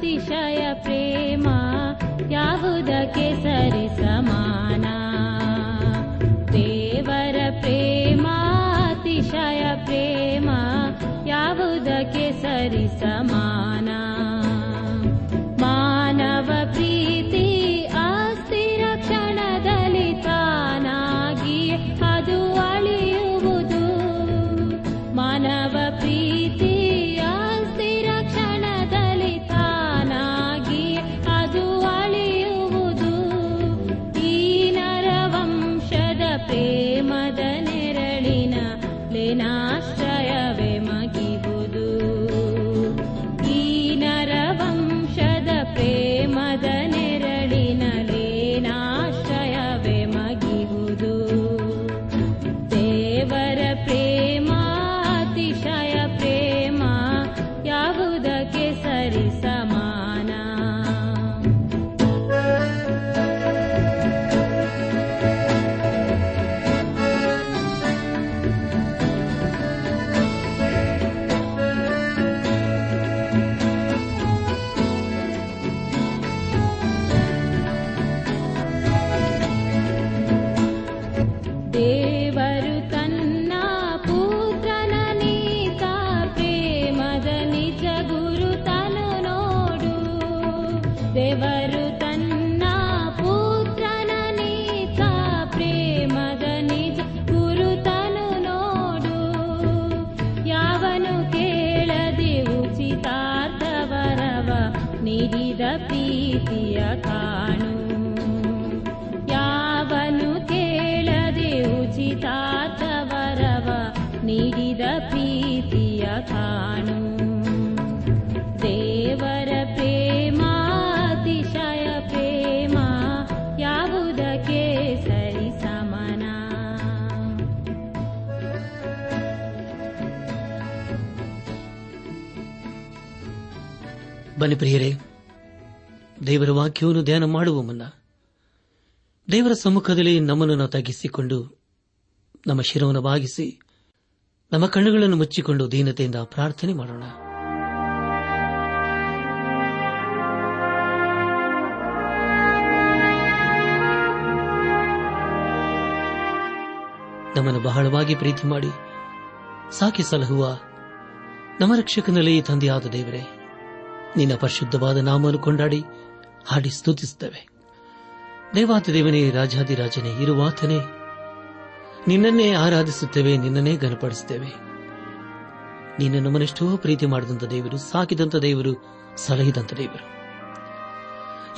अतिशय प्रेम याहुके सरसमा। ಬನ್ನಿ ಪ್ರಿಯರೇ, ದೇವರ ವಾಕ್ಯವನ್ನು ಧ್ಯಾನ ಮಾಡುವ ಮುನ್ನ ದೇವರ ಸಮ್ಮುಖದಲ್ಲಿ ನಮ್ಮನ್ನು ತಗ್ಗಿಸಿಕೊಂಡು ನಮ್ಮ ಶಿರವನ್ನು ಬಾಗಿಸಿ ನಮ್ಮ ಕಣ್ಣುಗಳನ್ನು ಮುಚ್ಚಿಕೊಂಡು ದೀನತೆಯಿಂದ ಪ್ರಾರ್ಥನೆ ಮಾಡೋಣ. ನಮ್ಮನ್ನು ಬಹಳವಾಗಿ ಪ್ರೀತಿ ಮಾಡಿ, ಸಾಕಿ ಸಲಹುವ ನಮ್ಮ ರಕ್ಷಕನಲ್ಲಿ ತಂದೆಯಾದ ದೇವರೇ ನಿನ್ನ ಪರಿಶುದ್ಧವಾದ ನಾಮವನ್ನು ಕೊಂಡಾಡಿ, ಹಾಡಿ ಸ್ತುತಿಸುತ್ತೇವೆ. ದೇವಾತ ದೇವನೇ ರಾಜಾದಿರಾಜನೇ ಇರುವಾತನೇ, ನಿನ್ನನ್ನೇ ಆರಾಧಿಸುತ್ತೇವೆ, ನಿನ್ನನ್ನೇ ಘನಪಡಿಸುತ್ತೇವೆ. ನೀನು ಮನೆಷ್ಟೋ ಪ್ರೀತಿ ಮಾಡಿದಂಥ ದೇವರು ಸಾಕಿದಂಥ ದೇವರು ಸಲಹಿದಂಥ ದೇವರು.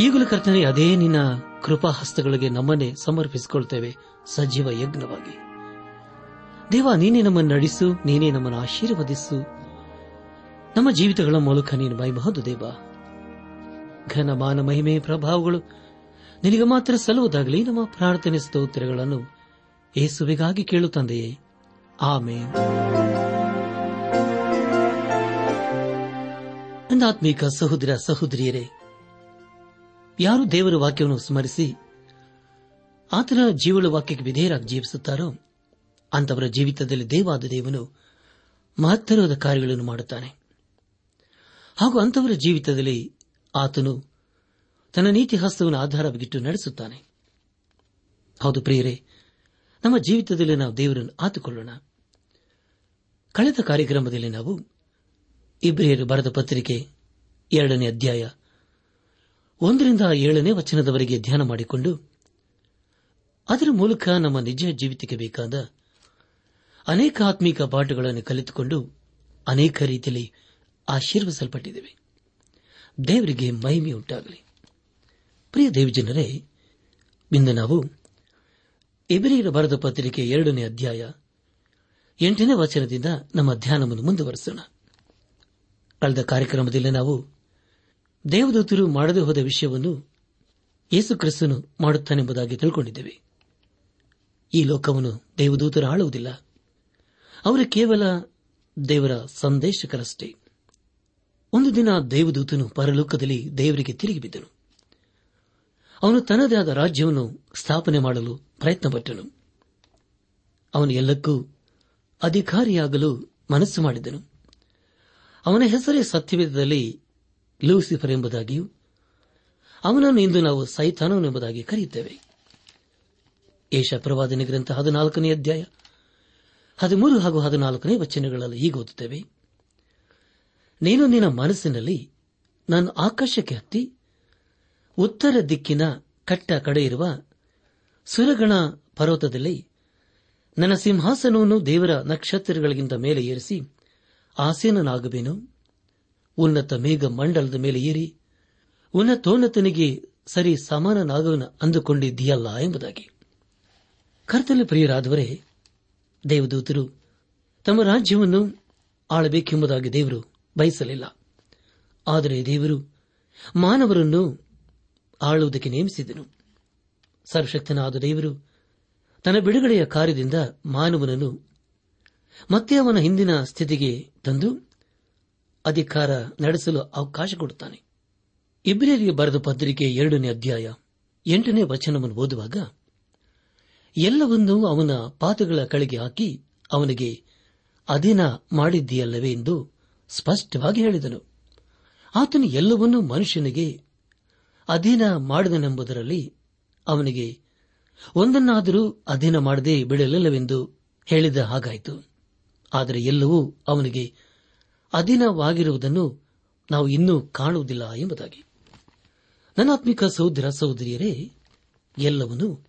ಈಗಲೂ ಕರ್ತನೆ, ಅದೇ ನಿನ್ನ ಕೃಪಾ ಹಸ್ತಗಳಿಗೆ ನಮ್ಮನ್ನೇ ಸಮರ್ಪಿಸಿಕೊಳ್ತೇವೆ, ಸಜೀವ ಯಜ್ಞವಾಗಿ. ದೇವ, ನೀನೇ ನಮ್ಮನ್ನು ನಡೆಸು, ನೀನೇ ನಮ್ಮನ್ನು ಆಶೀರ್ವದಿಸು. ನಮ್ಮ ಜೀವಿತಗಳ ಮೂಲಕ ನೀನು ಬಾಯಬಹುದು ದೇವ. ಘನ ಮಾನ ಮಹಿಮೆ ಪ್ರಭಾವಗಳು ನಿನಗೆ ಮಾತ್ರ ಸಲ್ಲುವುದಾಗಲಿ, ನಮ್ಮ ಪ್ರಾರ್ಥನೆ ಸ್ತೋತ್ರಗಳನ್ನು ಏಸುವಿಗಾಗಿ ಕೇಳುತ್ತಂದೆಯೇ ಆಮೇನ್. ನನ್ನ ಆತ್ಮೀಕ ಸಹೋದರ ಸಹೋದರಿಯರೇ, ಯಾರು ದೇವರ ವಾಕ್ಯವನ್ನು ಸ್ಮರಿಸಿ ಆತನ ಜೀವಳ ವಾಕ್ಯಕ್ಕೆ ವಿಧೇಯರಾಗಿ ಜೀವಿಸುತ್ತಾರೋ ಅಂತವರ ಜೀವಿತದಲ್ಲಿ ದೇವಾದ ದೇವನು ಮಹತ್ತರವಾದ ಕಾರ್ಯಗಳನ್ನು ಮಾಡುತ್ತಾನೆ. ಹಾಗೂ ಅಂತವರ ಜೀವಿತದಲ್ಲಿ ಆತನು ತನ್ನ ನೀತಿ ಹಸ್ತವನ್ನು ಆಧಾರವಾಗಿಟ್ಟು ನಡೆಸುತ್ತಾನೆ. ಹೌದು ಪ್ರಿಯರೇ, ನಮ್ಮ ಜೀವಿತದಲ್ಲಿ ನಾವು ದೇವರನ್ನು ಆತುಕೊಳ್ಳೋಣ. ಕಳೆದ ಕಾರ್ಯಕ್ರಮದಲ್ಲಿ ನಾವು ಇಬ್ರಿಯರು ಬರೆದ ಪತ್ರಿಕೆ ಎರಡನೇ ಅಧ್ಯಾಯ ಒಂದರಿಂದ ಏಳನೇ ವಚನದವರೆಗೆ ಧ್ಯಾನ ಮಾಡಿಕೊಂಡು ಅದರ ಮೂಲಕ ನಮ್ಮ ನಿಜ ಜೀವಿತಕ್ಕೆ ಬೇಕಾದ ಅನೇಕ ಆತ್ಮೀಕ ಪಾಠಗಳನ್ನು ಕಲಿತುಕೊಂಡು ಅನೇಕ ರೀತಿಯಲ್ಲಿ ಆಶೀರ್ವಿಸಲ್ಪಟ್ಟಿದ್ದೇವೆ ದೇವರಿಗೆ ಮಹಿಮೆಯುಂಟಾಗಲಿ ಪ್ರಿಯ ದೇವಜನರೇ, ಇಂದು ನಾವು ಇಬರಿಯರ ಬರೆದ ಪತ್ರಿಕೆ ಎರಡನೇ ಅಧ್ಯಾಯ ಎಂಟನೇ ವಚನದಿಂದ ನಮ್ಮ ಧ್ಯಾನವನ್ನು ಮುಂದುವರೆಸೋಣ. ಕಳೆದ ಕಾರ್ಯಕ್ರಮದಲ್ಲಿ ನಾವು ದೇವದೂತರು ಮಾಡದೆ ಹೋದ ವಿಷಯವನ್ನು ಯೇಸು ಕ್ರಿಸ್ತನು ಮಾಡುತ್ತಾನೆಂಬುದಾಗಿ ತಿಳ್ಕೊಂಡಿದ್ದೇವೆ. ಈ ಲೋಕವನ್ನು ದೇವದೂತರು ಆಳುವುದಿಲ್ಲ. ಅವರು ಕೇವಲ ದೇವರ ಸಂದೇಶಕರಷ್ಟೇ. ಒಂದು ದಿನ ದೇವದೂತನು ಪರಲೋಕದಲ್ಲಿ ದೇವರಿಗೆ ತಿರುಗಿ ಬಿದ್ದನು. ಅವನು ತನ್ನದೇ ಆದ ರಾಜ್ಯವನ್ನು ಸ್ಥಾಪನೆ ಮಾಡಲು ಪ್ರಯತ್ನಪಟ್ಟನು. ಅವನು ಎಲ್ಲಕ್ಕೂ ಅಧಿಕಾರಿಯಾಗಲು ಮನಸ್ಸು ಮಾಡಿದನು. ಅವನ ಹೆಸರೇ ಸತ್ಯವೇದದಲ್ಲಿ ಲೂಸಿಫರ್ ಎಂಬುದಾಗಿಯೂ, ಅವನನ್ನು ಇಂದು ನಾವು ಸೈತಾನವನೆಂಬುದಾಗಿ ಕರೆಯುತ್ತೇವೆ. ಏಷ ಪ್ರವಾದನೆ ಗ್ರಂಥ ಹದಿನಾಲ್ಕನೇ ಅಧ್ಯಾಯ ಹದಿಮೂರು ಹಾಗೂ ಹದಿನಾಲ್ಕನೇ ವಚನಗಳಲ್ಲಿ ಹೀಗೆ ಓದುತ್ತೇವೆ. ನೀನು ನಿನ್ನ ಮನಸ್ಸಿನಲ್ಲಿ ನಾನು ಆಕಾಶಕ್ಕೆ ಹತ್ತಿ ಉತ್ತರ ದಿಕ್ಕಿನ ಕಟ್ಟ ಕಡೆ ಇರುವ ಸುರಗಣ ಪರ್ವತದಲ್ಲಿ ನನ್ನ ಸಿಂಹಾಸನವನ್ನು ದೇವರ ನಕ್ಷತ್ರಗಳಿಗಿಂತ ಮೇಲೆ ಏರಿಸಿ ಆಸೀನನಾಗಬೇನು ಉನ್ನತ ಮೇಘ ಮಂಡಲದ ಮೇಲೆ ಏರಿ ಉನ್ನತೋನ್ನತನಿಗೆ ಸರಿ ಸಮಾನನಾಗವನ ಅಂದುಕೊಂಡಿದ್ದೀಯಲ್ಲ ಎಂಬುದಾಗಿ. ಕರ್ತಲು ಪ್ರಿಯರಾದವರೇ, ದೇವದೂತರು, ತಮ್ಮ ರಾಜ್ಯವನ್ನು ಆಳಬೇಕೆಂಬುದಾಗಿ ದೇವರು ಬಯಸಲಿಲ್ಲ. ಆದರೆ ದೇವರು ಮಾನವರನ್ನು ಆಳುವುದಕ್ಕೆ ನೇಮಿಸಿದನು. ಸರ್ವಶಕ್ತನಾದ ದೇವರು ತನ್ನ ಬಿಡುಗಡೆಯ ಕಾರ್ಯದಿಂದ ಮಾನವನನ್ನು ಮತ್ತೆ ಅವನ ಹಿಂದಿನ ಸ್ಥಿತಿಗೆ ತಂದು ಅಧಿಕಾರ ನಡೆಸಲು ಅವಕಾಶ ಕೊಡುತ್ತಾನೆ. ಇಬ್ರಿಯರಿಗೆ ಬರೆದ ಪತ್ರಿಕೆ ಎರಡನೇ ಅಧ್ಯಾಯ ಎಂಟನೇ ವಚನವನ್ನು ಓದುವಾಗ, ಎಲ್ಲವನ್ನೂ ಅವನ ಪಾದಗಳ ಕಳೆಗೆ ಹಾಕಿ ಅವನಿಗೆ ಅಧೀನ ಮಾಡಿದ್ದೀಯಲ್ಲವೇ ಎಂದು ಸ್ಪಷ್ಟವಾಗಿ ಹೇಳಿದನು. ಆತನು ಎಲ್ಲವನ್ನೂ ಮನುಷ್ಯನಿಗೆ ಅಧೀನ ಮಾಡಿದನೆಂಬುದರಲ್ಲಿ ಅವನಿಗೆ ಒಂದನ್ನಾದರೂ ಅಧೀನ ಮಾಡದೆ ಬಿಡಲಿಲ್ಲವೆಂದು ಹೇಳಿದ ಹಾಗಾಯಿತು. ಆದರೆ ಎಲ್ಲವೂ ಅವನಿಗೆ ಅಧೀನವಾಗಿರುವುದನ್ನು ನಾವು ಇನ್ನೂ ಕಾಣುವುದಿಲ್ಲ ಎಂಬುದಾಗಿ. ನನಾತ್ಮಿಕ ಸಹೋದರ ಸಹೋದರಿಯರೇ, ಎಲ್ಲವನ್ನೂ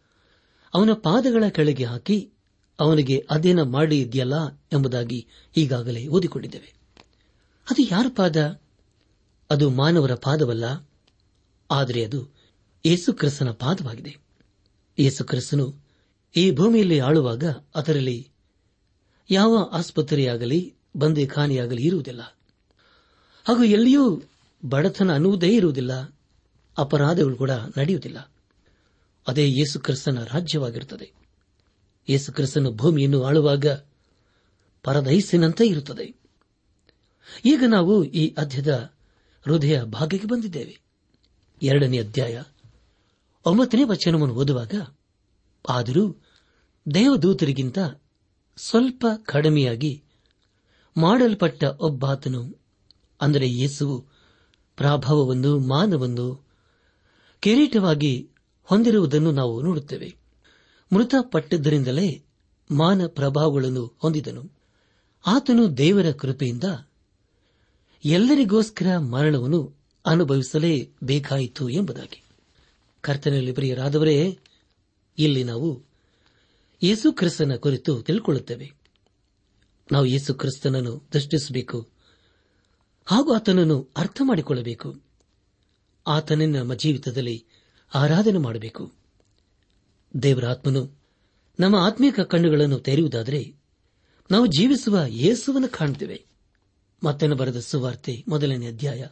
ಅವನ ಪಾದಗಳ ಕೆಳಗೆ ಹಾಕಿ ಅವನಿಗೆ ಅಧೀನ ಮಾಡಿ ಇದೆಯಲ್ಲ ಎಂಬುದಾಗಿ ಈಗಾಗಲೇ ಓದಿಕೊಂಡಿದ್ದೇವೆ. ಅದು ಯಾರ ಪಾದ? ಅದು ಮಾನವರ ಪಾದವಲ್ಲ, ಆದರೆ ಅದು ಯೇಸುಕ್ರಿಸ್ತನ ಪಾದವಾಗಿದೆ. ಯೇಸುಕ್ರಿಸ್ತನು ಈ ಭೂಮಿಯಲ್ಲಿ ಆಳುವಾಗ ಅದರಲ್ಲಿ ಯಾವ ಆಸ್ಪತ್ರೆಯಾಗಲಿ ಬಂದಿಖಾನೆಯಾಗಲಿ ಇರುವುದಿಲ್ಲ. ಹಾಗೂ ಎಲ್ಲಿಯೂ ಬಡತನ ಅನ್ನುವುದೇ ಇರುವುದಿಲ್ಲ. ಅಪರಾಧಗಳು ಕೂಡ ನಡೆಯುವುದಿಲ್ಲ. ಅದೇ ಯೇಸುಕ್ರಿಸ್ತನ ರಾಜ್ಯವಾಗಿರುತ್ತದೆ. ಯೇಸುಕ್ರಿಸ್ತನು ಭೂಮಿಯನ್ನು ಆಳುವಾಗ ಪರದೈಸಿನಂತೆ ಇರುತ್ತದೆ. ಈಗ ನಾವು ಈ ಅಧ್ಯದ ಹೃದಯ ಭಾಗಕ್ಕೆ ಬಂದಿದ್ದೇವೆ. ಎರಡನೇ ಅಧ್ಯಾಯ ಒಂಬತ್ತನೇ ವಚನವನ್ನು ಓದುವಾಗ ಆದರೂ ದೇವದೂತರಿಗಿಂತ ಸ್ವಲ್ಪ ಕಡಿಮೆಯಾಗಿ ಮಾಡಲ್ಪಟ್ಟ ಒಬ್ಬಾತನು, ಅಂದರೆ ಯೇಸುವು ಪ್ರಾಭಾವವನ್ನು ಮಾನವನ್ನು ಕಿರೀಟವಾಗಿ ಹೊಂದಿರುವುದನ್ನು ನಾವು ನೋಡುತ್ತೇವೆ. ಮೃತಪಟ್ಟದ್ದರಿಂದಲೇ ಮಾನ ಪ್ರಭಾವಗಳನ್ನು ಹೊಂದಿದನು. ಆತನು ದೇವರ ಕೃಪೆಯಿಂದ ಎಲ್ಲರಿಗೋಸ್ಕರ ಮರಣವನ್ನು ಅನುಭವಿಸಲೇ ಬೇಕಾಯಿತು ಎಂಬುದಾಗಿ. ಕರ್ತನಲ್ಲಿ ಪ್ರಿಯರಾದವರೇ, ಇಲ್ಲಿ ನಾವು ಯೇಸು ಕ್ರಿಸ್ತನ ಕುರಿತು ತಿಳ್ಕೊಳ್ಳುತ್ತೇವೆ. ನಾವು ಯೇಸು ಕ್ರಿಸ್ತನನ್ನು ದೃಷ್ಟಿಸಬೇಕು, ಹಾಗೂ ಆತನನ್ನು ಅರ್ಥ ಮಾಡಿಕೊಳ್ಳಬೇಕು. ಆತನನ್ನು ನಮ್ಮ ಜೀವಿತದಲ್ಲಿ ಆರಾಧನೆ ಮಾಡಬೇಕು. ದೇವರ ಆತ್ಮನು ನಮ್ಮ ಆತ್ಮೀಕ ಕಣ್ಣುಗಳನ್ನು ತೆರೆಯುವುದಾದರೆ, ನಾವು ಜೀವಿಸುವ ಯೇಸುವನ್ನು ಕಾಣುತ್ತೇವೆ. ಮತ್ತನ ಬರೆದ ಸುವಾರ್ತೆ ಮೊದಲನೇ ಅಧ್ಯಾಯ.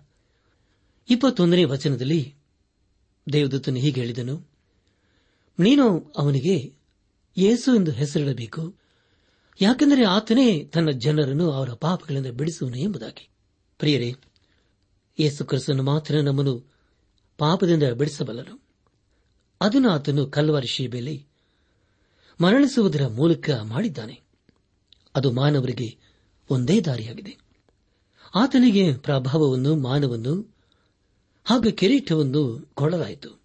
ಇಪ್ಪತ್ತೊಂದನೇ ವಚನದಲ್ಲಿ ದೇವದತ್ತನು ಹೀಗೆ ಹೇಳಿದನು, ನೀನು ಅವನಿಗೆ ಯೇಸು ಎಂದು ಹೆಸರಿಡಬೇಕು, ಯಾಕೆಂದರೆ ಆತನೇ ತನ್ನ ಜನರನ್ನು ಅವರ ಪಾಪಗಳಿಂದ ಬಿಡಿಸುವನು ಎಂಬುದಾಗಿ. ಪ್ರಿಯರೇ, ಯೇಸು ಕ್ರಿಸ್ತನು ಮಾತ್ರ ನಮ್ಮನ್ನು ಪಾಪದಿಂದ ಬಿಡಿಸಬಲ್ಲನು. ಅದನ್ನು ಆತನು ಕಲ್ವಾರಿ ಶೀಬೆಯಲ್ಲಿ ಮರಣಿಸುವುದರ ಮೂಲಕ ಮಾಡಿದ್ದಾನೆ. ಅದು ಮಾನವರಿಗೆ ಒಂದೇ ದಾರಿಯಾಗಿದೆ. ಆತನಿಗೆ ಪ್ರಭಾವವನ್ನು, ಮಾನವನ್ನು ಹಾಗೂ ಕಿರೀಟವನ್ನು ಕೊಡಲಾಯಿತು.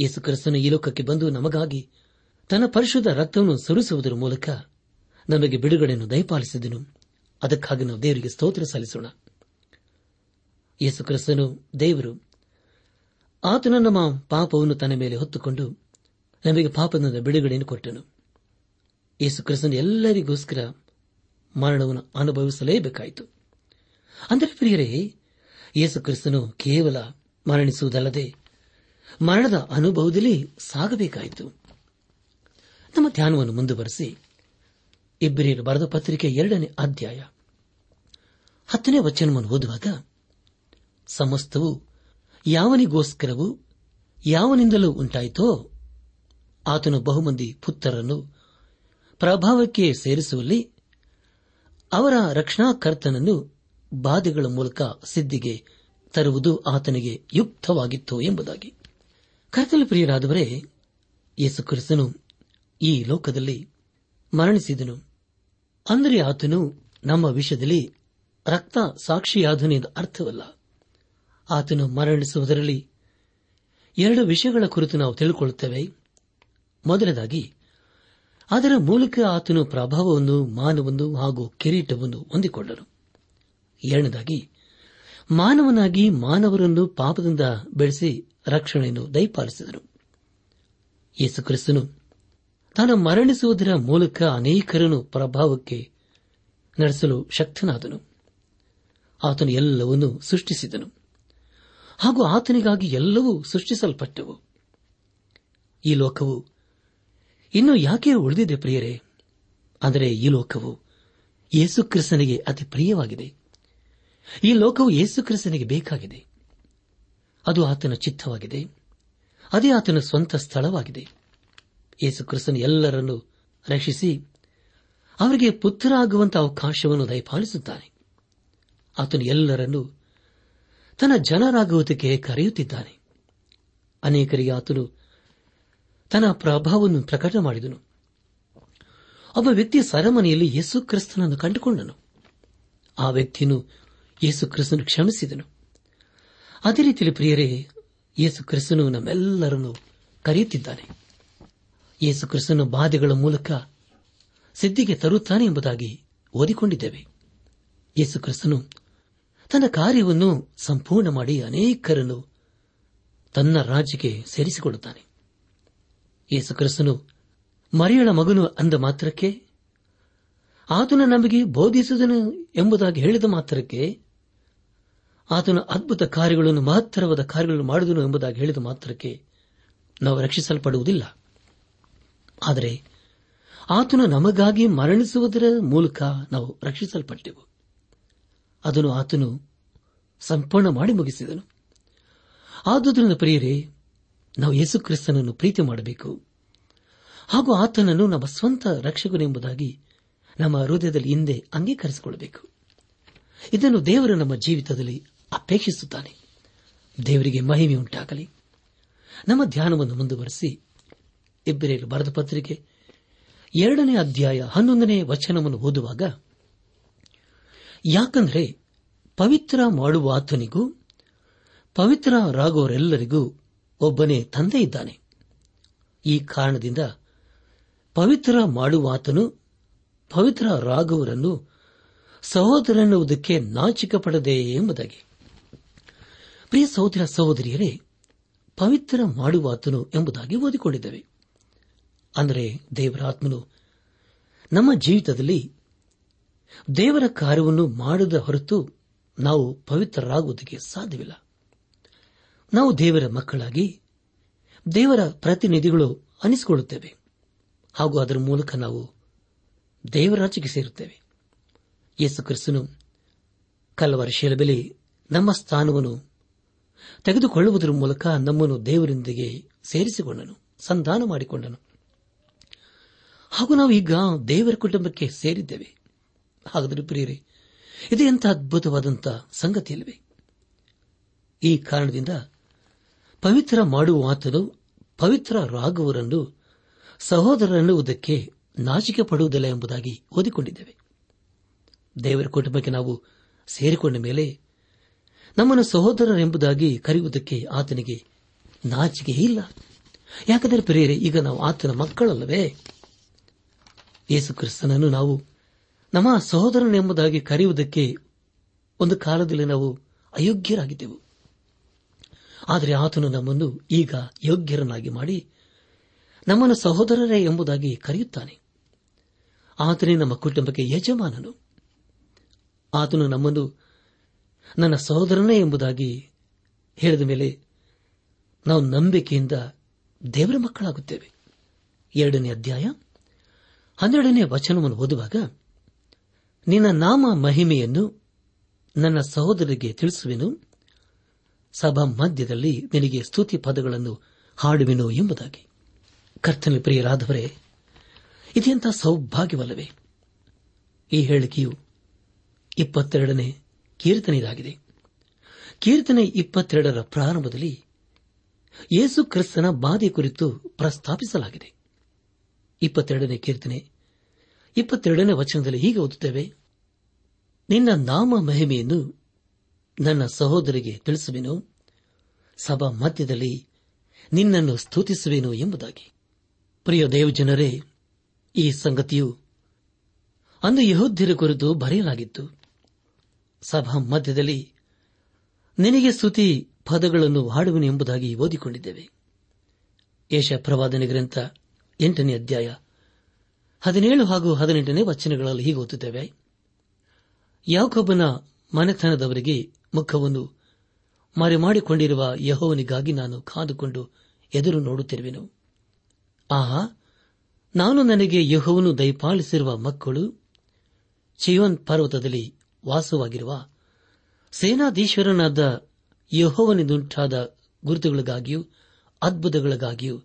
ಯೇಸು ಕ್ರಿಸ್ತನು ಈ ಲೋಕಕ್ಕೆ ಬಂದು ನಮಗಾಗಿ ತನ್ನ ಪರಿಶುದ್ಧ ರಕ್ತವನ್ನು ಸುರಿಸುವುದರ ಮೂಲಕ ನಮಗೆ ಬಿಡುಗಡೆಯನ್ನು ದಯಪಾಲಿಸಿದನು. ಅದಕ್ಕಾಗಿ ನಾವು ದೇವರಿಗೆ ಸ್ತೋತ್ರ ಸಲ್ಲಿಸೋಣ. ಯೇಸು ಕ್ರಿಸ್ತನು, ದೇವರು, ಆತನ ನಮ್ಮ ಪಾಪವನ್ನು ತನ್ನ ಮೇಲೆ ಹೊತ್ತುಕೊಂಡು ನಮಗೆ ಪಾಪದಿಂದ ಬಿಡುಗಡೆಯನ್ನು ಕೊಟ್ಟನು. ಯೇಸು ಕ್ರಿಸ್ತನು ಎಲ್ಲರಿಗೋಸ್ಕರ ಮರಣವನ್ನು ಅನುಭವಿಸಲೇಬೇಕಾಯಿತು. ಅಂದರೆ ಪ್ರಿಯರೇ, ಯೇಸು ಕ್ರಿಸ್ತನು ಕೇವಲ ಮರಣಿಸುವುದಲ್ಲದೆ ಮರಣದ ಅನುಭವದಲ್ಲಿ ಸಾಗಬೇಕಾಯಿತು. ನಮ್ಮ ಧ್ಯಾನವನ್ನು ಮುಂದುವರೆಸಿ ಇಬ್ಬರಿಯರು ಬರೆದ ಪತ್ರಿಕೆ ಎರಡನೇ ಅಧ್ಯಾಯ ಹತ್ತನೇ ವಚನವನ್ನು ಓದುವಾಗ, ಸಮಸ್ತವು ಯಾವನಿಗೋಸ್ಕರವು ಯಾವನಿಂದಲೂ ಉಂಟಾಯಿತೋ ಆತನು ಬಹುಮಂದಿ ಪುತ್ರರನ್ನು ಪ್ರಭಾವಕ್ಕೆ ಸೇರಿಸುವಲ್ಲಿ ಅವರ ರಕ್ಷಣಾಕರ್ತನನ್ನು ಬಾಧೆಗಳ ಮೂಲಕ ಸಿದ್ಧಿಗೆ ತರುವುದು ಆತನಿಗೆ ಯುಕ್ತವಾಗಿತ್ತು ಎಂಬುದಾಗಿ. ಕರ್ತಲ ಪ್ರಿಯರಾದವರೇ, ಯೇಸು ಕ್ರಿಸ್ತನು ಈ ಲೋಕದಲ್ಲಿ ಮರಣಿಸಿದನು. ಅಂದರೆ ಆತನು ನಮ್ಮ ವಿಷಯದಲ್ಲಿ ರಕ್ತ ಸಾಕ್ಷಿಯಾದನು ಎಂದು ಅರ್ಥವಲ್ಲ. ಆತನು ಮರಣಿಸುವುದರಲ್ಲಿ ಎರಡು ವಿಷಯಗಳ ಕುರಿತು ನಾವು ತಿಳಿದುಕೊಳ್ಳುತ್ತೇವೆ ಮೊದಲದಾಗಿ ಅದರ ಮೂಲಕ ಆತನು ಪ್ರಭಾವವನ್ನು, ಮಾನವನ್ನು ಹಾಗೂ ಕಿರೀಟವನ್ನು ಹೊಂದಿಕೊಂಡನು. ಎರಡನೇದಾಗಿ, ಮಾನವನಾಗಿ ಮಾನವರನ್ನು ಪಾಪದಿಂದ ಬೆಳೆಸಿ ರಕ್ಷಣೆಯನ್ನು ದಯಪಾಲಿಸಿದನು ಯೇಸುಕ್ರಿಸ್ತನು ತಾನು ಮರಣಿಸುವುದರ ಮೂಲಕ ಅನೇಕರನ್ನು ಪ್ರಭಾವಕ್ಕೆ ನಡೆಸಲು ಶಕ್ತನಾದನು. ಆತನು ಎಲ್ಲವನ್ನೂ ಸೃಷ್ಟಿಸಿದನು. ಹಾಗೂ ಆತನಿಗಾಗಿ ಎಲ್ಲವೂ ಸೃಷ್ಟಿಸಲ್ಪಟ್ಟವು. ಈ ಲೋಕವು ಇನ್ನು ಯಾಕೆ ಉಳಿದಿದೆ ಪ್ರಿಯರೇ? ಅಂದರೆ ಈ ಲೋಕವು ಯೇಸುಕ್ರಿಸ್ತನಿಗೆ ಅತಿ ಪ್ರಿಯವಾಗಿದೆ. ಈ ಲೋಕವು ಯೇಸುಕ್ರಿಸ್ತನಿಗೆ ಬೇಕಾಗಿದೆ. ಅದು ಆತನ ಚಿತ್ತವಾಗಿದೆ. ಅದೇ ಆತನ ಸ್ವಂತ ಸ್ಥಳವಾಗಿದೆ. ಯೇಸುಕ್ರಿಸ್ತನು ಎಲ್ಲರನ್ನು ರಕ್ಷಿಸಿ ಅವರಿಗೆ ಪುತ್ರರಾಗುವಂತಹ ಅವಕಾಶವನ್ನು ದಯಪಾಲಿಸುತ್ತಾನೆ. ಆತನು ಎಲ್ಲರನ್ನು ತನ್ನ ಜನರಾಗುವುದಕ್ಕೆ ಕರೆಯುತ್ತಿದ್ದಾನೆ. ಅನೇಕರಿಗೆ ಆತನು ತನ್ನ ಪ್ರಭಾವವನ್ನು ಪ್ರಕಟ ಮಾಡಿದನು. ಒಬ್ಬ ವ್ಯಕ್ತಿ ಸರಮನೆಯಲ್ಲಿ ಯೇಸು ಕ್ರಿಸ್ತನನ್ನು ಕಂಡುಕೊಂಡನು. ಆ ವ್ಯಕ್ತಿಯನ್ನು ಯೇಸು ಕ್ರಿಸ್ತನು ಕ್ಷಮಿಸಿದನು. ಅದೇ ರೀತಿಯಲ್ಲಿ ಪ್ರಿಯರೇ, ಯೇಸು ಕ್ರಿಸ್ತನು ನಮ್ಮೆಲ್ಲರನ್ನು ಕರೆಯುತ್ತಿದ್ದಾನೆ. ಯೇಸು ಕ್ರಿಸ್ತನು ಬಾಧೆಗಳ ಮೂಲಕ ಸಿದ್ಧಿಗೆ ತರುತ್ತಾನೆ ಎಂಬುದಾಗಿ ಓದಿಕೊಂಡಿದ್ದೇವೆ. ಯೇಸು ಕ್ರಿಸ್ತನು ತನ್ನ ಕಾರ್ಯವನ್ನು ಸಂಪೂರ್ಣ ಮಾಡಿ ಅನೇಕರನ್ನು ತನ್ನ ರಾಜ್ಯಕ್ಕೆ ಸೇರಿಸಿಕೊಳ್ಳುತ್ತಾನೆ. ಯೇಸು ಕ್ರಿಸ್ತನು ಮರಿಯಳ ಮಗನು ಅಂದ ಮಾತ್ರಕ್ಕೆ, ಆತನು ನಮಗೆ ಬೋಧಿಸಿದನು ಎಂಬುದಾಗಿ ಹೇಳಿದ ಮಾತ್ರಕ್ಕೆ ಆತನ ಅದ್ಭುತ ಕಾರ್ಯಗಳನ್ನು, ಮಹತ್ತರವಾದ ಕಾರ್ಯಗಳನ್ನು ಮಾಡಿದನು ಎಂಬುದಾಗಿ ಹೇಳಿದ ಮಾತ್ರಕ್ಕೆ ನಾವು ರಕ್ಷಿಸಲ್ಪಡುವುದಿಲ್ಲ. ಆದರೆ ಆತನು ನಮಗಾಗಿ ಮರಣಿಸುವುದರ ಮೂಲಕ ನಾವು ರಕ್ಷಿಸಲ್ಪಟ್ಟೆವು ಅದನ್ನು ಆತನು ಸಂಪೂರ್ಣ ಮಾಡಿ ಮುಗಿಸಿದನು. ಆದುದರಿಂದ ಪ್ರಿಯರೇ, ನಾವು ಯೇಸು ಕ್ರಿಸ್ತನನ್ನು ಪ್ರೀತಿ ಮಾಡಬೇಕು. ಹಾಗೂ ಆತನನ್ನು ನಮ್ಮ ಸ್ವಂತ ರಕ್ಷಕನೆಂಬುದಾಗಿ ನಮ್ಮ ಹೃದಯದಲ್ಲಿ ಹಿಂದೆ ಅಂಗೀಕರಿಸಿಕೊಳ್ಳಬೇಕು. ಇದನ್ನು ದೇವರು ನಮ್ಮ ಜೀವಿತದಲ್ಲಿ ಅಪೇಕ್ಷಿಸುತ್ತಾನೆ. ದೇವರಿಗೆ ಮಹಿಮೆ ಉಂಟಾಗಲಿ. ನಮ್ಮ ಧ್ಯಾನವನ್ನು ಮುಂದುವರೆಸಿ ಇಬ್ಬರೇರು ಬರೆದ ಪತ್ರಿಕೆ ಎರಡನೇ ಅಧ್ಯಾಯ ಹನ್ನೊಂದನೇ ವಚನವನ್ನು ಓದುವಾಗ, ಯಾಕಂದರೆ ಪವಿತ್ರ ಮಾಡುವ ಆತನಿಗೂ ಪವಿತ್ರರಾಗುವವರೆಲ್ಲರಿಗೂ ಒಬ್ಬನೇ ತಂದೆ ಇದ್ದಾನೆ. ಈ ಕಾರಣದಿಂದ ಪವಿತ್ರ ಮಾಡುವಾತನು ಪವಿತ್ರರಾಗುವರನ್ನು ಸಹೋದರನ್ನುವುದಕ್ಕೆ ನಾಚಿಕ ಪಡದೆ ಎಂಬುದಾಗಿ. ಪ್ರಿಯ ಸಹೋದರ ಸಹೋದರಿಯರೇ, ಪವಿತ್ರ ಮಾಡುವಾತನು ಎಂಬುದಾಗಿ ಓದಿಕೊಂಡಿದ್ದೇವೆ. ಅಂದರೆ ದೇವರ ಆತ್ಮನು ನಮ್ಮ ಜೀವಿತದಲ್ಲಿ ದೇವರ ಕಾರ್ಯವನ್ನು ಮಾಡದ ಹೊರತು ನಾವು ಪವಿತ್ರರಾಗುವುದಕ್ಕೆ ಸಾಧ್ಯವಿಲ್ಲ. ನಾವು ದೇವರ ಮಕ್ಕಳಾಗಿ ದೇವರ ಪ್ರತಿನಿಧಿಗಳು ಅನಿಸಿಕೊಳ್ಳುತ್ತೇವೆ. ಹಾಗೂ ಅದರ ಮೂಲಕ ನಾವು ದೇವರಾಜಿಗೆ ಸೇರುತ್ತೇವೆ. ಯೇಸು ಕ್ರಿಸ್ತನು ಕಲವರ ಶಿಲಬೆಲೆ ನಮ್ಮ ಸ್ಥಾನವನ್ನು ತೆಗೆದುಕೊಳ್ಳುವುದರ ಮೂಲಕ ನಮ್ಮನ್ನು ದೇವರೊಂದಿಗೆ ಸೇರಿಸಿಕೊಂಡನು, ಸಂಧಾನ ಮಾಡಿಕೊಂಡನು. ಹಾಗೂ ನಾವು ಈಗ ದೇವರ ಕುಟುಂಬಕ್ಕೆ ಸೇರಿದ್ದೇವೆ. ಹಾಗಾದರೆ ಪ್ರಿಯರೇ, ಇದು ಎಂಥ ಅದ್ಭುತವಾದಂಥ ಸಂಗತಿಯಲ್ವೇ ಈ ಕಾರಣದಿಂದ ಪವಿತ್ರ ಮಾಡುವ ಆತನು ಪವಿತ್ರರಾಗುವರನ್ನು ಸಹೋದರನ್ನುವುದಕ್ಕೆ ನಾಚಿಕೆ ಪಡುವುದಿಲ್ಲ ಎಂಬುದಾಗಿ ಓದಿಕೊಂಡಿದ್ದೇವೆ. ದೇವರ ಕುಟುಂಬಕ್ಕೆ ನಾವು ಸೇರಿಕೊಂಡ ಮೇಲೆ ನಮ್ಮನ್ನು ಸಹೋದರರೆಂಬುದಾಗಿ ಕರೆಯುವುದಕ್ಕೆ ಆತನಿಗೆ ನಾಚಿಕೆ ಇಲ್ಲ. ಯಾಕಂದರೆ ಪ್ರಿಯರೇ, ಈಗ ನಾವು ಆತನ ಮಕ್ಕಳಲ್ಲವೇ? ಯೇಸು ಕ್ರಿಸ್ತನನ್ನು ನಾವು ನಮ್ಮ ಸಹೋದರನೆಂಬುದಾಗಿ ಕರೆಯುವುದಕ್ಕೆ ಒಂದು ಕಾಲದಲ್ಲಿ ನಾವು ಅಯೋಗ್ಯರಾಗಿದ್ದೆವು. ಆದರೆ ಆತನು ನಮ್ಮನ್ನು ಈಗ ಯೋಗ್ಯರನ್ನಾಗಿ ಮಾಡಿ ನಮ್ಮನ್ನು ಸಹೋದರರೇ ಎಂಬುದಾಗಿ ಕರೆಯುತ್ತಾನೆ. ಆತನೇ ನಮ್ಮ ಕುಟುಂಬಕ್ಕೆ ಯಜಮಾನನು. ಆತನು ನಮ್ಮನ್ನು ನನ್ನ ಸಹೋದರನೇ ಎಂಬುದಾಗಿ ಹೇಳಿದ ಮೇಲೆ ನಾವು ನಂಬಿಕೆಯಿಂದ ದೇವರ ಮಕ್ಕಳಾಗುತ್ತೇವೆ. ಎರಡನೇ ಅಧ್ಯಾಯ, ಹನ್ನೆರಡನೇ ವಚನವನ್ನು ಓದುವಾಗ, ನಿನ್ನ ನಾಮ ಮಹಿಮೆಯನ್ನು ನನ್ನ ಸಹೋದರಿಗೆ ತಿಳಿಸುವೆನು, ಸಭಾ ಮಧ್ಯದಲ್ಲಿ ನಿನಗೆ ಸ್ತುತಿ ಪದಗಳನ್ನು ಹಾಡುವೆನು ಎಂಬುದಾಗಿ. ಕರ್ತನ ಪ್ರಿಯರಾದವರೇ ಇದೆಂಥ ಸೌಭಾಗ್ಯವಲ್ಲವೇ? ಈ ಹೇಳಿಕೆಯು ಇಪ್ಪತ್ತೆರಡನೇ ಕೀರ್ತನೆಯದಾಗಿದೆ. ಕೀರ್ತನೆ ಇಪ್ಪತ್ತೆರಡರ ಪ್ರಾರಂಭದಲ್ಲಿ ಯೇಸು ಕ್ರಿಸ್ತನ ಬಾಧೆ ಕುರಿತು ಪ್ರಸ್ತಾಪಿಸಲಾಗಿದೆ. ಇಪ್ಪತ್ತೆರಡನೇ ಕೀರ್ತನೆ, ಇಪ್ಪತ್ತೆರಡನೇ ವಚನದಲ್ಲಿ ಹೀಗೆ ಓದುತ್ತೇವೆ, ನಿನ್ನ ನಾಮ ಮಹಿಮೆಯನ್ನು ನನ್ನ ಸಹೋದರಿಗೆ ತಿಳಿಸುವೆನು, ಸಭಾ ಮಧ್ಯದಲ್ಲಿ ನಿನ್ನನ್ನು ಸ್ತುತಿಸುವೆನು ಎಂಬುದಾಗಿ. ಪ್ರಿಯ ದೇವಜನರೇ, ಈ ಸಂಗತಿಯು ಅಂದು ಯಹೋದ್ಯರ ಕುರಿತು ಬರೆಯಲಾಗಿತ್ತು. ಸಭಾ ಮಧ್ಯದಲ್ಲಿ ನಿನಗೆ ಸ್ತುತಿ ಪದಗಳನ್ನು ಹಾಡುವನು ಎಂಬುದಾಗಿ ಓದಿಕೊಂಡಿದ್ದೇವೆ. ಯಶ ಪ್ರವಾದನೆ ಗ್ರಂಥ ಎಂಟನೇ ಅಧ್ಯಾಯ ಹದಿನೇಳು ಹಾಗೂ ಹದಿನೆಂಟನೇ ವಚನಗಳಲ್ಲಿ ಹೀಗೆ ಓದುತ್ತೇವೆ. ಯಾಕೊಬ್ಬನ ಮನೆತನದವರಿಗೆ ಮುಖವನ್ನು ಮರೆಮಾಡಿಕೊಂಡಿರುವ ಯಹೋವನಿಗಾಗಿ ನಾನು ಕಾದುಕೊಂಡು ಎದುರು ನೋಡುತ್ತಿರುವೆನು. ಆಹಾ, ನಾನು ನನಗೆ ಯಹೋವನು ದಯಪಾಲಿಸಿರುವ ಮಕ್ಕಳು ಚಿಯೋನ್ ಪರ್ವತದಲ್ಲಿ ವಾಸವಾಗಿರುವ ಸೇನಾಧೀಶ್ವರನಾದ ಯಹೋವನಿಂದುಂಟಾದ ಗುರುತುಗಳಿಗಾಗಿಯೂ, ಅದ್ಭುತಗಳಿಗಾಗಿಯೂ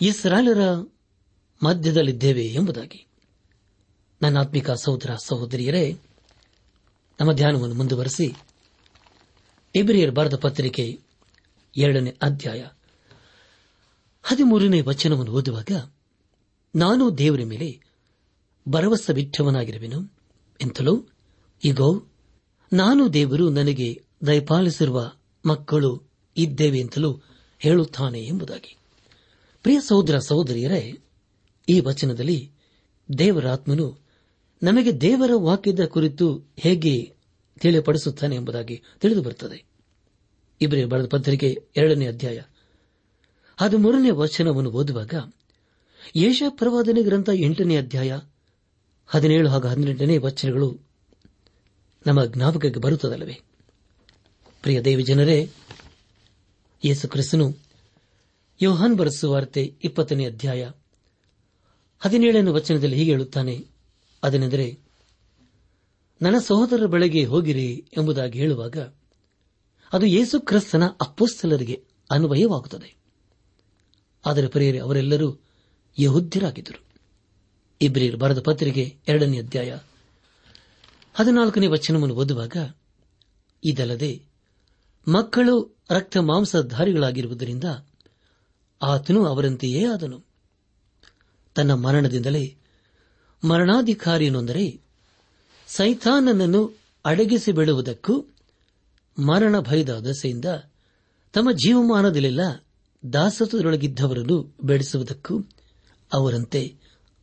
ಇಸ್ರಾಲರ ಮಧ್ಯದಲ್ಲಿದ್ದೇವೆ ಎಂಬುದಾಗಿ. ನನ್ನ ಆತ್ಮಿಕ ಸಹೋದರ ಸಹೋದರಿಯರೇ, ನಮ್ಮ ಧ್ಯಾನವನ್ನು ಮುಂದುವರೆಸಿ, ಇಬ್ರಿಯರ್ ಬರೆದ ಪತ್ರಿಕೆ ಎರಡನೇ ಅಧ್ಯಾಯ ಹದಿಮೂರನೇ ವಚನವನ್ನು ಓದುವಾಗ, ನಾನು ದೇವರ ಮೇಲೆ ಭರವಸೆ ಬಿಟ್ಟವನಾಗಿರುವೆನು ಎಂತಲೂ ಈಗೋ ನಾನು ದೇವರು ನನಗೆ ದಯಪಾಲಿಸಿರುವ ಮಕ್ಕಳು ಇದ್ದೇವೆ ಅಂತಲೂ ಹೇಳುತ್ತಾನೆ ಎಂಬುದಾಗಿ. ಪ್ರಿಯ ಸಹೋದರ ಸಹೋದರಿಯರೇ, ಈ ವಚನದಲ್ಲಿ ದೇವರಾತ್ಮನು ನಮಗೆ ದೇವರ ವಾಕ್ಯದ ಕುರಿತು ಹೇಗೆ ತಿಳಿಪಡಿಸುತ್ತಾನೆ ಎಂಬುದಾಗಿ ತಿಳಿದು ಬರುತ್ತದೆ ಇಬ್ಬರೇ ಬರೆದ ಪತ್ರಿಕೆ ಎರಡನೇ ಅಧ್ಯಾಯ ಹದಿಮೂರನೇ ವಚನವನ್ನು ಓದುವಾಗ ಯೇಷ ಪ್ರವಾದನೆ ಗ್ರಂಥ ಎಂಟನೇ ಅಧ್ಯಾಯ ಹದಿನೇಳು ಹಾಗೂ ಹದಿನೆಂಟನೇ ವಚನಗಳು ನಮ್ಮ ಜ್ಞಾಪಕಕ್ಕೆ ಬರುತ್ತದಲ್ಲವೇ? ಪ್ರಿಯ ದೇವಿ ಜನರೇ ಯೇಸು ಕ್ರಿಸ್ತನು ಯೋಹಾನ್ ಬರೆಸುವಾರ್ತೆ ಇಪ್ಪತ್ತನೇ ಅಧ್ಯಾಯ ಹದಿನೇಳನೇ ವಚನದಲ್ಲಿ ಹೀಗೆ ಹೇಳುತ್ತಾನೆ. ಅದನೆಂದರೆ, ನನ್ನ ಸಹೋದರರ ಬಳಿಗೆ ಹೋಗಿರಿ ಎಂಬುದಾಗಿ ಹೇಳುವಾಗ ಅದು ಯೇಸು ಕ್ರಿಸ್ತನ ಅಪ್ಪೋಸ್ತಲರಿಗೆ ಅನ್ವಯವಾಗುತ್ತದೆ. ಆದರೆ ಪ್ರಿಯರೇ, ಅವರೆಲ್ಲರೂ ಯಹುದ್ಯರಾಗಿದ್ದರು. ಇಬ್ರಿಯರು ಬರೆದ ಪತ್ರಿಕೆ ಎರಡನೇ ಅಧ್ಯಾಯ ಹದಿನಾಲ್ಕನೇ ವಚನವನ್ನು ಓದುವಾಗ, ಇದಲ್ಲದೆ ಮಕ್ಕಳು ರಕ್ತ ಮಾಂಸಧಾರಿಗಳಾಗಿರುವುದರಿಂದ ಆತನು ಅವರಂತೆಯೇ ಆದನು. ತನ್ನ ಮರಣದಿಂದಲೇ ಮರಣಾಧಿಕಾರಿಯನ್ನೊಂದರೆ ಸೈತಾನನನ್ನು ಅಡಗಿಸಿ ಬಿಡುವುದಕ್ಕೂ ಮರಣ ಭಯದ ದಸೆಯಿಂದ ತಮ್ಮ ಜೀವಮಾನದಲ್ಲೆಲ್ಲ ದಾಸತ್ವದೊಳಗಿದ್ದವರನ್ನು ಬೆಳೆಸುವುದಕ್ಕೂ ಅವರಂತೆ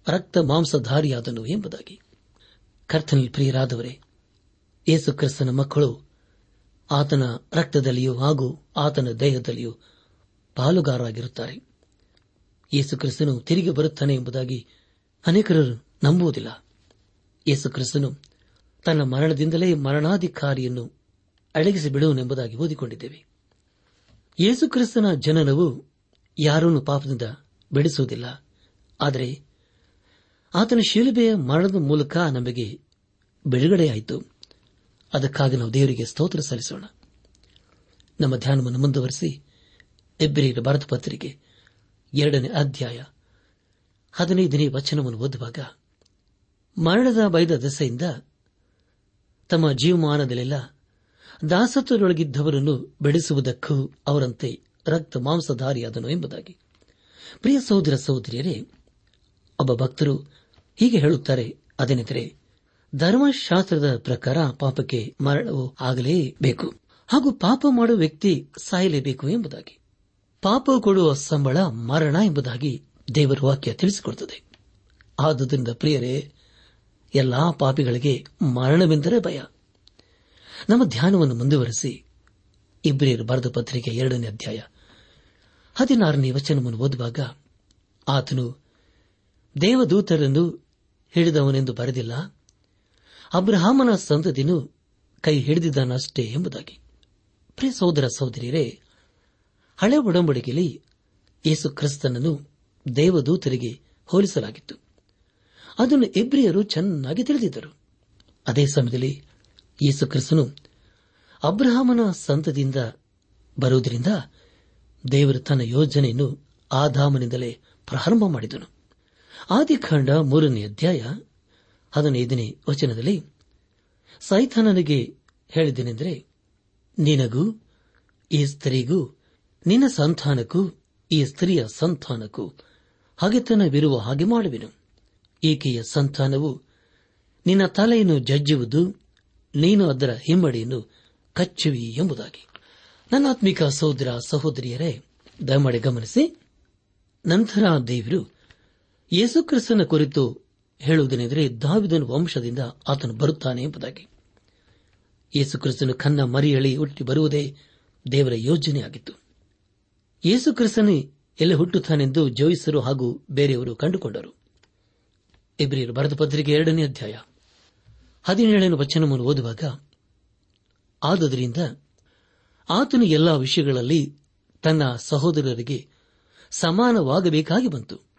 ರಕ್ತ ಮಾಂಸಧಾರಿಯಾದನು ಎಂಬುದಾಗಿ. ಕರ್ತನಲ್ಲಿ ಪ್ರಿಯರಾದವರೇ, ಯೇಸು ಕ್ರಿಸ್ತನ ಮಕ್ಕಳು, ಆತನ ರಕ್ತದಲ್ಲಿಯೂ ಹಾಗೂ ಆತನ ದೇಹದಲ್ಲಿಯೂ ಪಾಲುಗಾರರಾಗಿರುತ್ತಾರೆ. ಯೇಸು ಕ್ರಿಸ್ತನು ತಿರುಗಿ ಬರುತ್ತಾನೆ ಎಂಬುದಾಗಿ ಅನೇಕರು ನಂಬುವುದಿಲ್ಲ. ಯೇಸು ಕ್ರಿಸ್ತನು ತನ್ನ ಮರಣದಿಂದಲೇ ಮರಣಾಧಿಕಾರಿಯನ್ನು ಅಡಗಿಸಿ ಬಿಡುವನೆಂಬುದಾಗಿ ಓದಿಕೊಂಡಿದ್ದೇವೆ. ಯೇಸು ಕ್ರಿಸ್ತನ ಜನನವು ಯಾರನ್ನು ಪಾಪದಿಂದ ಬಿಡಿಸುವುದಿಲ್ಲ, ಆದರೆ ಆತನ ಶಿಲುಬೆಯ ಮರಣದ ಮೂಲಕ ನಮಗೆ ಬಿಡುಗಡೆಯಾಯಿತು. ಅದಕ್ಕಾಗಿ ನಾವು ದೇವರಿಗೆ ಸ್ತೋತ್ರ ಸಲ್ಲಿಸೋಣ. ನಮ್ಮ ಧ್ಯಾನವನ್ನು ಮುಂದುವರೆಸಿ ಎಬ್ಬಿರಿಯ ಭಾರತ ಪತ್ರಿಕೆ ಎರಡನೇ ಅಧ್ಯಾಯ ಹದಿನೈದನೇ ವಚನವನ್ನು ಓದುವಾಗ, ಮರಣದ ಬೈದ ದೆಸೆಯಿಂದ ತಮ್ಮ ಜೀವಮಾನದಲ್ಲೆಲ್ಲ ದಾಸತ್ವದೊಳಗಿದ್ದವರನ್ನು ಬೆಳೆಸುವುದಕ್ಕೂ ಅವರಂತೆ ರಕ್ತ ಮಾಂಸಧಾರಿಯಾದನು ಎಂಬುದಾಗಿ. ಪ್ರಿಯ ಸಹೋದರ ಸಹೋದರಿಯರೇ, ಒಬ್ಬ ಭಕ್ತರು ಹೀಗೆ ಹೇಳುತ್ತಾರೆ. ಅದೇನೆಂದರೆ ಧರ್ಮಶಾಸ್ತ್ರದ ಪ್ರಕಾರ ಪಾಪಕ್ಕೆ ಮರಣವು ಆಗಲೇಬೇಕು ಹಾಗೂ ಪಾಪ ಮಾಡುವ ವ್ಯಕ್ತಿ ಸಾಯಲೇಬೇಕು ಎಂಬುದಾಗಿ. ಪಾಪ ಕೊಡುವ ಸಂಬಳ ಮರಣ ಎಂಬುದಾಗಿ ದೇವರ ವಾಕ್ಯ ತಿಳಿಸಿಕೊಡುತ್ತದೆ. ಆದುದರಿಂದ ಪ್ರಿಯರೇ, ಎಲ್ಲಾ ಪಾಪಿಗಳಿಗೆ ಮರಣವೆಂದರೆ ಭಯ. ನಮ್ಮ ಧ್ಯಾನವನ್ನು ಮುಂದುವರೆಸಿ. ಇಬ್ರಿಯರು ಬರೆದ ಪತ್ರಿಕೆ ಎರಡನೇ ಅಧ್ಯಾಯ ಹದಿನಾರನೇ ವಚನವನ್ನು ಓದುವಾಗ ಆತನು ದೇವದೂತರನ್ನು ಹಿಡಿದವನೆಂದು ಬರೆದಿಲ್ಲ. ಅಬ್ರಹಾಮನ ಸಂತತಿನು ಕೈ ಹಿಡಿದಿದ್ದಾನಷ್ಟೇ ಎಂಬುದಾಗಿ. ಪ್ರಿಯ ಸಹೋದರ ಸಹೋದರಿಯರೇ, ಹಳೆ ಒಡಂಬಡಿಕೆಯಲ್ಲಿ ಯೇಸು ಕ್ರಿಸ್ತನನ್ನು ದೇವದೂತರಿಗೆ ಹೋಲಿಸಲಾಗಿತ್ತು. ಅದನ್ನು ಇಬ್ರಿಯರು ಚೆನ್ನಾಗಿ ತಿಳಿದಿದ್ದರು. ಅದೇ ಸಮಯದಲ್ಲಿ ಯೇಸು ಕ್ರಿಸ್ತನು ಅಬ್ರಹಾಮನ ಸಂತದಿಂದ ಬರುವುದರಿಂದ ದೇವರು ತನ್ನ ಯೋಜನೆಯನ್ನು ಆಧಾಮನಿಂದಲೇ ಪ್ರಾರಂಭ ಮಾಡಿದನು. ಆದಿಕಾಂಡ ಮೂರನೇ ಅಧ್ಯಾಯ ಹದಿನೈದನೇ ವಚನದಲ್ಲಿ ಸೈಥಾನನಿಗೆ ಹೇಳಿದ್ದೇನೆಂದರೆ, ನಿನಗೂ ಈ ಸ್ತ್ರೀಗೂ, ನಿನ್ನ ಸಂತಾನಕ್ಕೂ, ಈ ಸ್ತ್ರೀಯ ಸಂತಾನಕ್ಕೂ ಹಗೆತನವಿರುವ ಹಾಗೆ ಮಾಡುವೆನು. ಈಕೆಯ ಸಂತಾನವು ನಿನ್ನ ತಲೆಯನ್ನು ಜಜ್ಜುವುದು, ನೀನು ಅದರ ಹಿಮ್ಮಡಿಯನ್ನು ಕಚ್ಚುವಿ ಎಂಬುದಾಗಿ. ನನ್ನಾತ್ಮಿಕ ಸಹೋದರ ಸಹೋದರಿಯರೇ, ದಯಮಾಡಿ ಗಮನಿಸಿ, ನಂತರ ದೇವರು ಯೇಸುಕ್ರಿಸ್ತನ ಕುರಿತು ಹೇಳುವುದೇನೆಂದರೆ ದಾವಿದನ ವಂಶದಿಂದ ಆತನು ಬರುತ್ತಾನೆ ಎಂಬುದಾಗಿ. ಯೇಸುಕ್ರಿಸ್ತನು ಕನ್ನ ಮರಿಯಳಿ ಹುಟ್ಟಿ ಬರುವುದೇ ದೇವರ ಯೋಜನೆಯಾಗಿತ್ತು. ಯೇಸುಕ್ರಿಸ್ತನು ಎಲ್ಲಿ ಹುಟ್ಟುತ್ತಾನೆಂದು ಜೋಯಿಸರು ಹಾಗೂ ಬೇರೆಯವರು ಕಂಡುಕೊಂಡರು. ಇಬ್ರಿಯರು ಭರತ ಪತ್ರಿಕೆ ಎರಡನೇ ಅಧ್ಯಾಯ. ಹದಿನೇಳನೇ ವಚನವನ್ನು ಓದುವಾಗ, ಆದುದರಿಂದ ಆತನು ಎಲ್ಲಾ ವಿಷಯಗಳಲ್ಲಿ ತನ್ನ ಸಹೋದರರಿಗೆ ಸಮಾನವಾಗಬೇಕಾಗಿ ಬಂತು.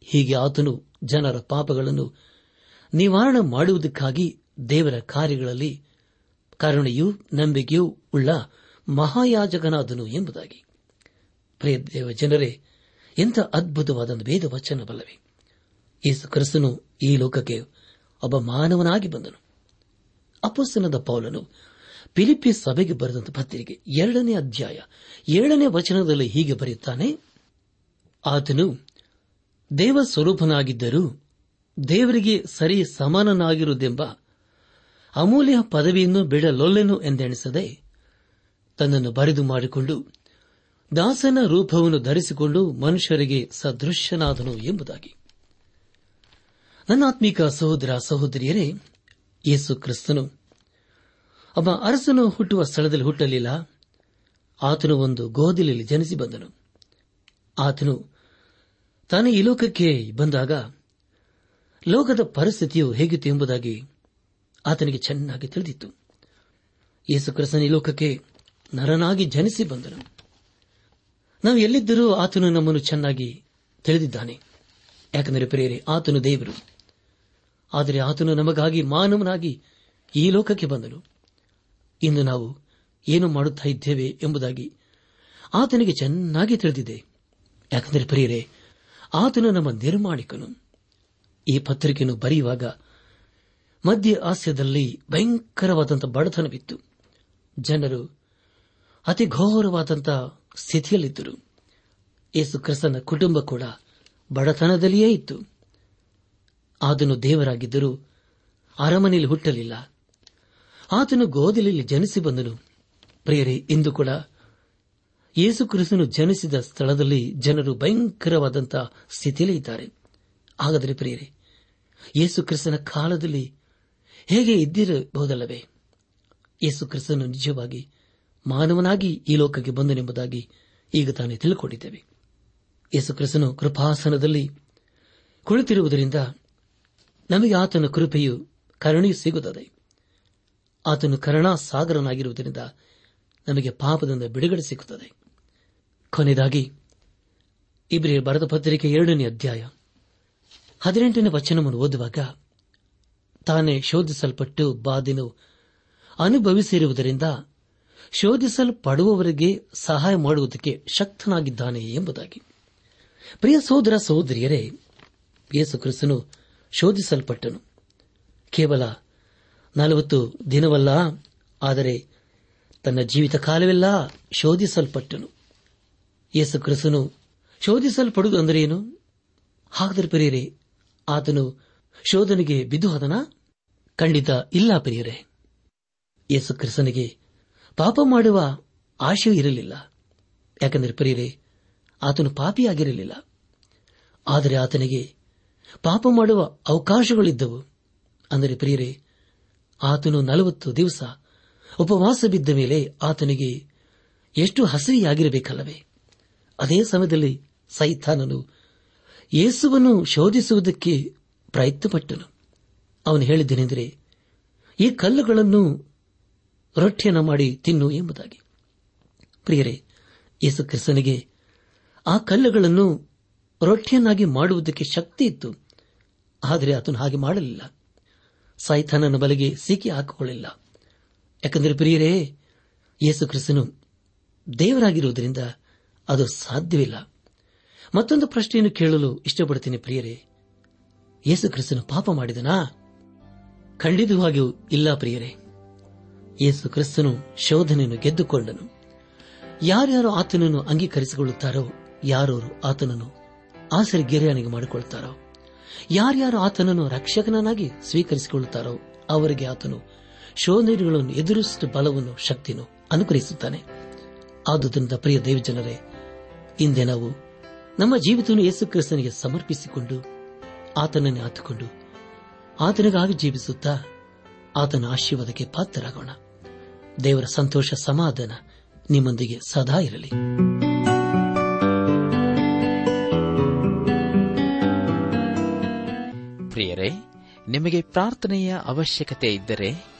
ಹೀಗೆ ಆತನು ಜನರ ಪಾಪಗಳನ್ನು ನಿವಾರಣೆ ಮಾಡುವುದಕ್ಕಾಗಿ ದೇವರ ಕಾರ್ಯಗಳಲ್ಲಿ ಕರುಣೆಯೂ ನಂಬಿಕೆಯೂ ಉಳ್ಳ ಮಹಾಯಾಜಕನಾದನು ಎಂಬುದಾಗಿ. ಪ್ರಿಯ ದೇವ ಜನರೇ, ಎಂಥ ಅದ್ಭುತವಾದ ವೇದ ವಚನವಲ್ಲವೇ ಯೇಸು ಕ್ರಿಸ್ತನು ಈ ಲೋಕಕ್ಕೆ ಒಬ್ಬ ಮಾನವನಾಗಿ ಬಂದನು. ಅಪಸ್ತನದ ಪೌಲನು ಫಿಲಿಪಿ ಸಭೆಗೆ ಬರೆದಂತ ಪತ್ರಿಕೆ ಎರಡನೇ ಅಧ್ಯಾಯ ಏಳನೇ ವಚನದಲ್ಲಿ ಹೀಗೆ ಬರೆಯುತ್ತಾನೆ, ಆತನು ದೇವ ಸ್ವರೂಪನಾಗಿದ್ದರೂ ದೇವರಿಗೆ ಸರಿ ಸಮಾನನಾಗಿರುವುದೆಂಬ ಅಮೂಲ್ಯ ಪದವಿಯನ್ನು ಬಿಡಲೊಲ್ಲೆನು ಎಂದೆಣಿಸದೆ ತನ್ನನ್ನು ಬರೆದು ಮಾಡಿಕೊಂಡು ದಾಸನ ರೂಪವನ್ನು ಧರಿಸಿಕೊಂಡು ಮನುಷ್ಯರಿಗೆ ಸದೃಶ್ಯನಾದನು ಎಂಬುದಾಗಿ. ನನ್ನಾತ್ಮೀಕ ಸಹೋದರ ಸಹೋದರಿಯರೇ, ಯೇಸು ಕ್ರಿಸ್ತನು ಒಬ್ಬ ಅರಸನು ಹುಟ್ಟುವ ಸ್ಥಳದಲ್ಲಿ ಹುಟ್ಟಲಿಲ್ಲ. ಆತನು ಒಂದು ಗೋದಿಲಲ್ಲಿ ಜನಿಸಿ ಬಂದನು. ಆತನು ತಾನು ಈ ಲೋಕಕ್ಕೆ ಬಂದಾಗ ಲೋಕದ ಪರಿಸ್ಥಿತಿಯು ಹೇಗಿತ್ತು ಎಂಬುದಾಗಿ ಆತನಿಗೆ ಚೆನ್ನಾಗಿ ತಿಳಿದಿತ್ತು. ಯೇಸು ಕ್ರಿಸ್ತನ ಈ ಲೋಕಕ್ಕೆ ನರನಾಗಿ ಜನಿಸಿ ಬಂದನು. ನಾವು ಎಲ್ಲಿದ್ದರೂ ಆತನು ನಮ್ಮನ್ನು ಚೆನ್ನಾಗಿ ತಿಳಿದಿದ್ದಾನೆ. ಯಾಕಂದರೆ ಪ್ರೇರೆ ಆತನು ದೇವರು. ಆದರೆ ಆತನು ನಮಗಾಗಿ ಮಾನವನಾಗಿ ಈ ಲೋಕಕ್ಕೆ ಬಂದನು. ಇಂದು ನಾವು ಏನು ಮಾಡುತ್ತಾ ಇದ್ದೇವೆ ಎಂಬುದಾಗಿ ಆತನಿಗೆ ಚೆನ್ನಾಗಿ ತಿಳಿದಿದೆ. ಯಾಕಂದರೆ ಪ್ರಿಯರೇ ಆತನು ನಮ್ಮ ನಿರ್ಮಾಣಿಕನು. ಈ ಪತ್ರಿಕೆಯನ್ನು ಬರೆಯುವಾಗ ಮಧ್ಯ ಆಸ್ಯದಲ್ಲಿ ಭಯಂಕರವಾದಂಥ ಬಡತನವಿತ್ತು. ಜನರು ಅತಿ ಘೋರವಾದಂತಹ ಸ್ಥಿತಿಯಲ್ಲಿದ್ದರು. ಯೇಸು ಕ್ರಿಸ್ತನ ಕುಟುಂಬ ಕೂಡ ಬಡತನದಲ್ಲಿಯೇ ಇತ್ತು. ಆತನು ದೇವರಾಗಿದ್ದರೂ ಅರಮನೆಯಲ್ಲಿ ಹುಟ್ಟಲಿಲ್ಲ. ಆತನು ಗೋದಲಿಯಲ್ಲಿ ಜನಿಸಿ ಬಂದನು. ಪ್ರಿಯರೇ, ಇಂದು ಕೂಡ ಯೇಸು ಕ್ರಿಸ್ತನು ಜನಿಸಿದ ಸ್ಥಳದಲ್ಲಿ ಜನರು ಭಯಂಕರವಾದಂತಹ ಸ್ಥಿತಿಯಲ್ಲಿ ಇದ್ದಾರೆ. ಹಾಗಾದರೆ ಪ್ರಿಯರೇ, ಯೇಸು ಕ್ರಿಸ್ತನ ಕಾಲದಲ್ಲಿ ಹೇಗೆ ಇದ್ದಿರಬಹುದಲ್ಲವೇ? ಯೇಸು ಕ್ರಿಸ್ತನು ನಿಜವಾಗಿ ಮಾನವನಾಗಿ ಈ ಲೋಕಕ್ಕೆ ಬಂದನೆಂಬುದಾಗಿ ಈಗ ತಾನೇ ತಿಳಿದುಕೊಂಡಿದ್ದೇವೆ ಯೇಸು ಕ್ರಿಸ್ತನು ಕೃಪಾಸನದಲ್ಲಿ ಕುಳಿತಿರುವುದರಿಂದ ನಮಗೆ ಆತನ ಕೃಪೆಯು ಕರುಣೆಯು ಸಿಗುತ್ತದೆ. ಆತನು ಕರುಣಾ ಸಾಗರನಾಗಿರುವುದರಿಂದ ನಮಗೆ ಪಾಪದಿಂದ ಬಿಡುಗಡೆ ಸಿಗುತ್ತದೆ. ಕೊನೆಯದಾಗಿ ಇಬ್ರಿಯ ಬರದ ಪತ್ರಿಕೆ ಎರಡನೇ ಅಧ್ಯಾಯ. ಹದಿನೆಂಟನೇ ವಚನವನ್ನು ಓದುವಾಗ ತಾನೇ ಶೋಧಿಸಲ್ಪಟ್ಟು ಬಾದಿನು ಅನುಭವಿಸಿರುವುದರಿಂದ ಶೋಧಿಸಲ್ಪಡುವವರಿಗೆ ಸಹಾಯ ಮಾಡುವುದಕ್ಕೆ ಶಕ್ತನಾಗಿದ್ದಾನೆ ಎಂಬುದಾಗಿ. ಪ್ರಿಯ ಸಹೋದರ ಸಹೋದರಿಯರೇ, ಯೇಸು ಕ್ರಿಸ್ತನು ಶೋಧಿಸಲ್ಪಟ್ಟನು. ಕೇವಲ ನಲವತ್ತು ದಿನವಲ್ಲ, ಆದರೆ ತನ್ನ ಜೀವಿತ ಕಾಲವೆಲ್ಲ ಶೋಧಿಸಲ್ಪಟ್ಟನು. ಯೇಸು ಕ್ರಿಸ್ತನು ಶೋಧಿಸಲ್ಪಡುವುದು ಅಂದರೆ ಏನು? ಹಾಗಾದರೆ ಪ್ರಿಯರೇ, ಆತನು ಶೋಧನೆಗೆ ಬಿದ್ದು ಹೋದನ? ಖಂಡಿತ ಇಲ್ಲ ಪ್ರಿಯರೇ. ಯೇಸು ಕ್ರಿಸ್ತನಿಗೆ ಪಾಪ ಮಾಡುವ ಆಶೆಯೂ ಇರಲಿಲ್ಲ. ಯಾಕೆಂದರೆ ಪ್ರಿಯರೇ, ಆತನು ಪಾಪಿಯಾಗಿರಲಿಲ್ಲ. ಆದರೆ ಆತನಿಗೆ ಪಾಪ ಮಾಡುವ ಅವಕಾಶಗಳಿದ್ದವು. ಅಂದರೆ ಪ್ರಿಯರೇ, ಆತನು ನಲವತ್ತು ದಿವಸ ಉಪವಾಸ ಬಿದ್ದ ಮೇಲೆ ಆತನಿಗೆ ಎಷ್ಟು ಹಸಿರಿಯಾಗಿರಬೇಕಲ್ಲವೇ? ಅದೇ ಸಮಯದಲ್ಲಿ ಸೈತಾನನು ಯೇಸುವನ್ನು ಶೋಧಿಸುವುದಕ್ಕೆ ಪ್ರಯತ್ನಪಟ್ಟನು. ಅವನು ಹೇಳಿದ್ದೇನೆಂದರೆ, ಈ ಕಲ್ಲುಗಳನ್ನು ರೊಟ್ಟಿಯನ್ನು ಮಾಡಿ ತಿನ್ನು ಎಂಬುದಾಗಿ. ಪ್ರಿಯರೇ, ಯೇಸು ಕ್ರಿಸ್ತನಿಗೆ ಆ ಕಲ್ಲುಗಳನ್ನು ರೊಟ್ಟಿಯನ್ನಾಗಿ ಮಾಡುವುದಕ್ಕೆ ಶಕ್ತಿ ಇತ್ತು. ಆದರೆ ಆತನು ಹಾಗೆ ಮಾಡಲಿಲ್ಲ. ಸೈಥಾನನ ಬಲೆಗೆ ಸಿಕ್ಕಿ ಹಾಕಿಕೊಳ್ಳಿಲ್ಲ ಯಾಕೆಂದರೆ ಪ್ರಿಯರೇ, ಯೇಸು ಕ್ರಿಸ್ತನು ದೇವರಾಗಿರುವುದರಿಂದ ಅದು ಸಾಧ್ಯವಿಲ್ಲ. ಮತ್ತೊಂದು ಪ್ರಶ್ನೆಯನ್ನು ಕೇಳಲು ಇಷ್ಟಪಡುತ್ತೇನೆ ಪ್ರಿಯರೇ. ಯೇಸು ಕ್ರಿಸ್ತನು ಪಾಪ ಮಾಡಿದನಾ? ಖಂಡಿತವಾಗಿಯೂ ಇಲ್ಲ ಪ್ರಿಯರೇ. ಯೇಸು ಕ್ರಿಸ್ತನು ಶೋಧನೆಯನ್ನು ಗೆದ್ದುಕೊಂಡನು. ಯಾರ್ಯಾರು ಆತನನ್ನು ಅಂಗೀಕರಿಸಿಕೊಳ್ಳುತ್ತಾರೋ, ಯಾರೋರು ಆತನನ್ನು ಆಸರಿ ಗೆರೆಯಾನಿಗೆ ಮಾಡಿಕೊಳ್ಳುತ್ತಾರೋ ಯಾರ್ಯಾರು ಆತನನ್ನು ರಕ್ಷಕನನ್ನಾಗಿ ಸ್ವೀಕರಿಸಿಕೊಳ್ಳುತ್ತಾರೋ, ಅವರಿಗೆ ಆತನು ಶೋಧನೆಗಳನ್ನು ಎದುರಿಸಿದ ಬಲವನ್ನು, ಶಕ್ತಿಯನ್ನು ಅನುಗ್ರಹಿಸುತ್ತಾನೆ. ಆದುದರಿಂದ ಪ್ರಿಯ ದೇವಜನರೇ ಇಂದೇ ನಾವು ನಮ್ಮ ಜೀವಿತವನ್ನು ಯೇಸು ಕ್ರಿಸ್ತನಿಗೆ ಸಮರ್ಪಿಸಿಕೊಂಡು ಆತನನ್ನೇ ಆತುಕೊಂಡು ಆತನಿಗಾಗಿ ಜೀವಿಸುತ್ತಾ ಆತನ ಆಶೀರ್ವಾದಕ್ಕೆ ಪಾತ್ರರಾಗೋಣ. ದೇವರ ಸಂತೋಷ, ಸಮಾಧಾನ ನಿಮ್ಮೊಂದಿಗೆ ಸದಾ ಇರಲಿ. ಪ್ರಿಯರೇ, ನಿಮಗೆ ಪ್ರಾರ್ಥನೆಯ ಅವಶ್ಯಕತೆ ಇದ್ದರೆ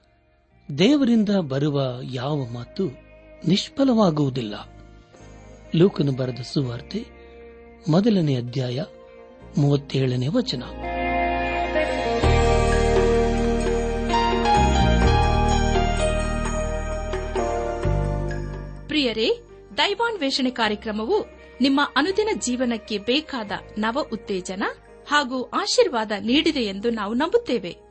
ದೇವರಿಂದ ಬರುವ ಯಾವ ಮಾತು ನಿಷ್ಫಲವಾಗುವುದಿಲ್ಲ. ಲೂಕನು ಬರೆದ ಸುವಾರ್ತೆ ಮೊದಲನೇ ಅಧ್ಯಾಯ ಮೂವತ್ತೇಳನೇ ವಚನ. ಪ್ರಿಯರೇ ದೈವಾನ್ ವೇಷಣೆ ಕಾರ್ಯಕ್ರಮವು ನಿಮ್ಮ ಅನುದಿನ ಜೀವನಕ್ಕೆ ಬೇಕಾದ ನವ ಉತ್ತೇಜನ ಹಾಗೂ ಆಶೀರ್ವಾದ ನೀಡಿದೆ ಎಂದು ನಾವು ನಂಬುತ್ತೇವೆ.